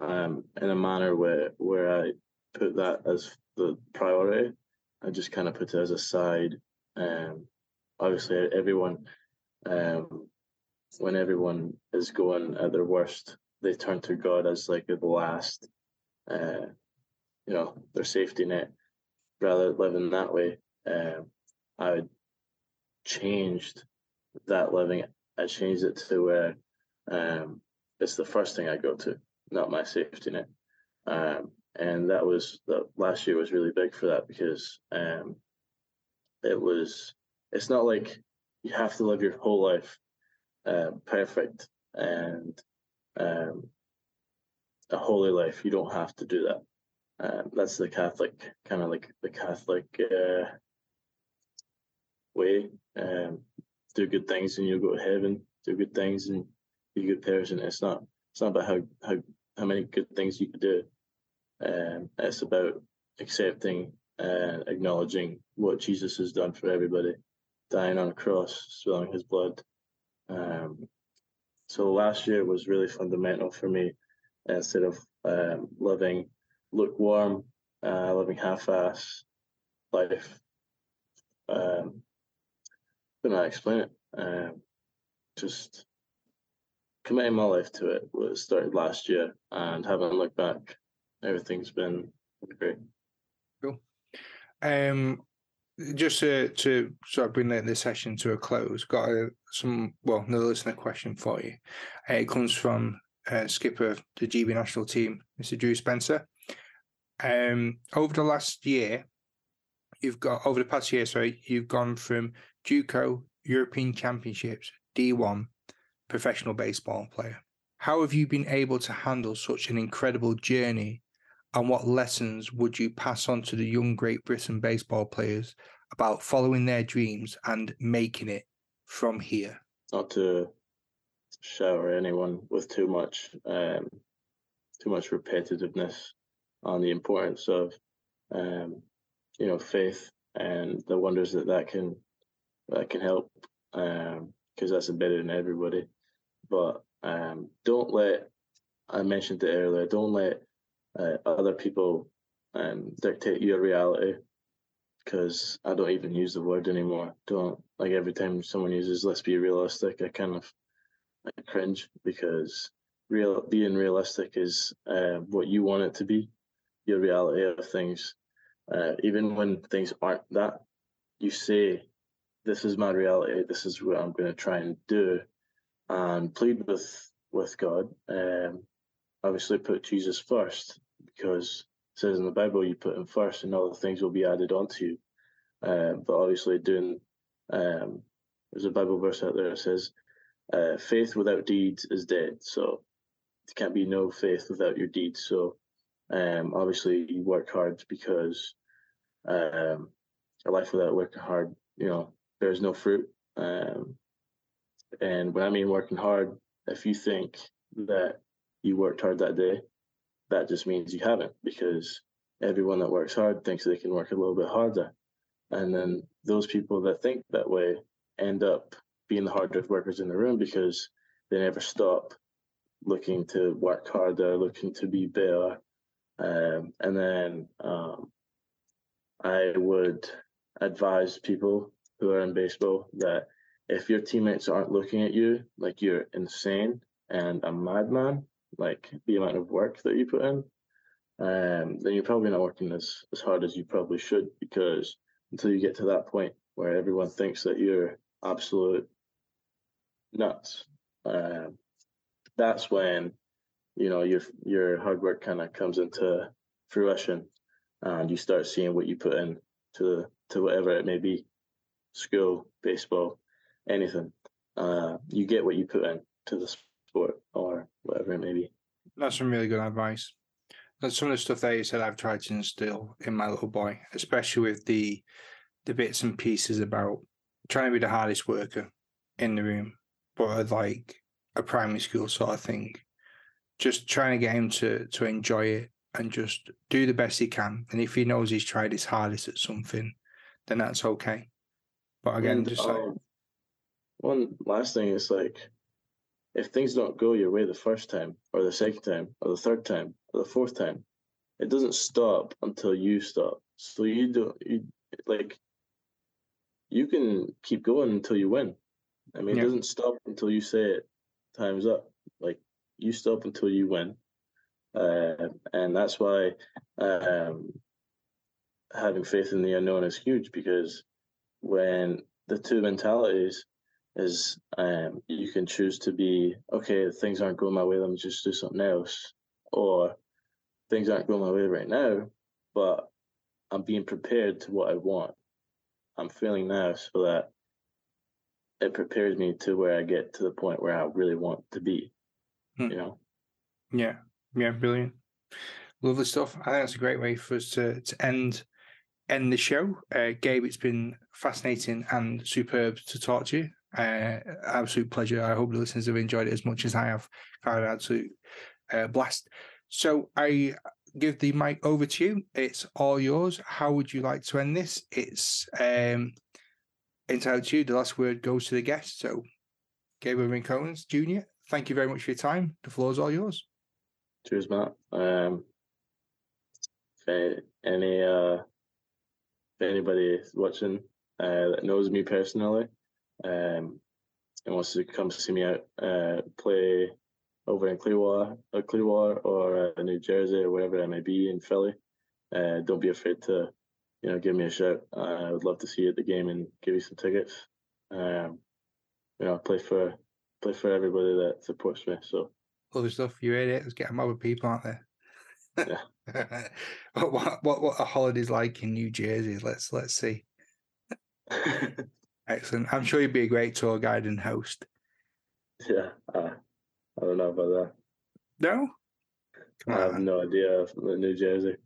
[SPEAKER 2] um, in a manner where where I put that as the priority. I just kind of put it as a side. Um, obviously, everyone, um, when everyone is going at their worst, they turn to God as like the last, uh, you know, their safety net. Rather living that way, um, I changed that living. I changed it to where um, it's the first thing I go to, not my safety net. Um, and that was the last year was really big for that because um, it was. It's not like you have to live your whole life uh, perfect and um, a holy life. You don't have to do that. Um, that's the Catholic kind of like the Catholic uh, way. Um, do good things and you'll go to heaven. Do good things and be a good person. It's not. It's not about how how how many good things you can do. Um, it's about accepting and acknowledging what Jesus has done for everybody, dying on a cross, spilling His blood. Um, so last year was really fundamental for me. Instead of um, living lukewarm, uh, living half-ass life, um, can I explain it? Um, just committing my life to it was started last year, and having looked back, everything's been great.
[SPEAKER 1] Cool. Um, just to, to sort of bring the session to a close, got a, some well, another listener question for you. Uh, it comes from uh, skipper of the GB national team, Mr. Drew Spencer. Um, over the last year, you've got over the past year, sorry, you've gone from JUCO European Championships D1 professional baseball player. How have you been able to handle such an incredible journey? And what lessons would you pass on to the young Great Britain baseball players about following their dreams and making it from here?
[SPEAKER 2] Not to shower anyone with too much, um, too much repetitiveness on the importance of, um, you know, faith and the wonders that that can that can help because um, that's embedded in everybody. But um, don't let I mentioned it earlier. Don't let uh, other people um, dictate your reality because I don't even use the word anymore. Don't like every time someone uses "let's be realistic," I kind of I cringe because real being realistic is uh, what you want it to be, your reality of things. Uh, even when things aren't that, you say this is my reality. This is what I'm going to try and do, and plead with with God. Um, obviously, put Jesus first because it says in the Bible you put Him first, and all the things will be added onto you. Uh, but obviously, doing um, there's a Bible verse out there that says, uh, "Faith without deeds is dead." So there can't be no faith without your deeds. So um, obviously, you work hard because um, a life without working hard, you know, there's no fruit. Um, and when I mean working hard, if you think that you worked hard that day, that just means you haven't because everyone that works hard thinks they can work a little bit harder. And then those people that think that way end up being the hardest workers in the room because they never stop looking to work harder, looking to be better. Um, and then um, I would advise people who are in baseball that if your teammates aren't looking at you like you're insane and a madman, like the amount of work that you put in, um, then you're probably not working as, as hard as you probably should because until you get to that point where everyone thinks that you're absolute nuts, um, that's when you know your your hard work kind of comes into fruition and you start seeing what you put in to to whatever it may be school, baseball, anything. Uh, you get what you put in to the sport or whatever it may be.
[SPEAKER 1] That's some really good advice. That's some of the stuff that you said I've tried to instill in my little boy, especially with the the bits and pieces about trying to be the hardest worker in the room, but like a primary school sort of thing. Just trying to get him to to enjoy it and just do the best he can. And if he knows he's tried his hardest at something, then that's okay. But again,
[SPEAKER 2] And,
[SPEAKER 1] just like
[SPEAKER 2] um, one last thing is like, if things don't go your way the first time, or the second time, or the third time, or the fourth time, it doesn't stop until you stop. So you don't you like you can keep going until you win. I mean,
[SPEAKER 1] Yeah.
[SPEAKER 2] it doesn't stop until you say it. Time's up. Like you stop until you win, uh, and that's why um, having faith in the unknown is huge because when the two mentalities is um, you can choose to be okay things aren't going my way let me just do something else. Or things aren't going my way right now but i'm being prepared to what i want. I'm feeling now so that it prepares me to where i get to the point where i really want to be
[SPEAKER 1] Hmm.
[SPEAKER 2] you know?
[SPEAKER 1] Yeah, yeah, brilliant, lovely stuff. I think that's a great way for us to to end end the show. Uh, Gabe, it's been fascinating and superb to talk to you. Uh, absolute pleasure. I hope the listeners have enjoyed it as much as I have. I had an absolute uh, blast. So I give the mic over to you. It's all yours. How would you like to end this? It's um, entirely to you. The last word goes to the guest. So, Gabriel Rincones Jr., thank you very much for your time. The floor is all yours.
[SPEAKER 2] cheers matt um any uh anybody watching uh that knows me personally um and wants to come see me out uh play over in Clearwater, uh, Clearwater or uh, New Jersey or wherever I may be in Philly, uh, don't be afraid to, you know, give me a shout. I would love to see you at the game and give you some tickets. Um, you know, play for play for everybody that supports me. So
[SPEAKER 1] Lovely stuff. You heard it. Let's get them other people out there. (laughs) what, what what what a holiday's like in New Jersey? Let's let's see. (laughs) Excellent. I'm sure you'd be a great tour guide and host.
[SPEAKER 2] yeah, uh, I don't know about that.
[SPEAKER 1] No, come
[SPEAKER 2] I have
[SPEAKER 1] on.
[SPEAKER 2] no idea of New Jersey.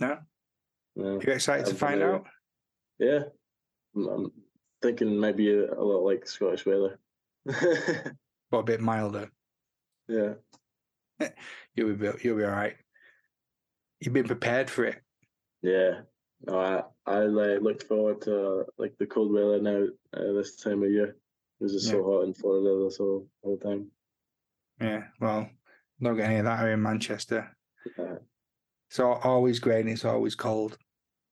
[SPEAKER 1] No,
[SPEAKER 2] No.
[SPEAKER 1] you're excited to
[SPEAKER 2] I've
[SPEAKER 1] find
[SPEAKER 2] never-
[SPEAKER 1] out.
[SPEAKER 2] Yeah, I'm, I'm thinking maybe a, a lot like Scottish weather. (laughs)
[SPEAKER 1] But a bit milder.
[SPEAKER 2] yeah. (laughs)
[SPEAKER 1] You'll be you'll be all right. You've been prepared for it.
[SPEAKER 2] Yeah, no, I I like look forward to like the cold weather now uh, this time of year. It was just so hot in Florida this whole whole time.
[SPEAKER 1] Yeah. Well, not get any of that here in Manchester. It's always grey and it's always cold.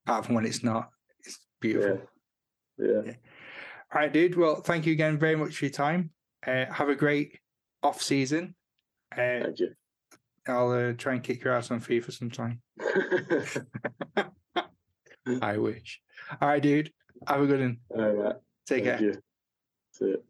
[SPEAKER 1] Apart from when it's not. It's beautiful.
[SPEAKER 2] yeah,
[SPEAKER 1] All right, dude. Well, thank you again very much for your time. Uh, have a great off season. Uh,
[SPEAKER 2] thank you.
[SPEAKER 1] I'll uh, try and kick your ass on FIFA sometime. (laughs) I wish. All right, dude. Have a good one.
[SPEAKER 2] All right, Matt.
[SPEAKER 1] Take
[SPEAKER 2] thank
[SPEAKER 1] care.
[SPEAKER 2] you. See you.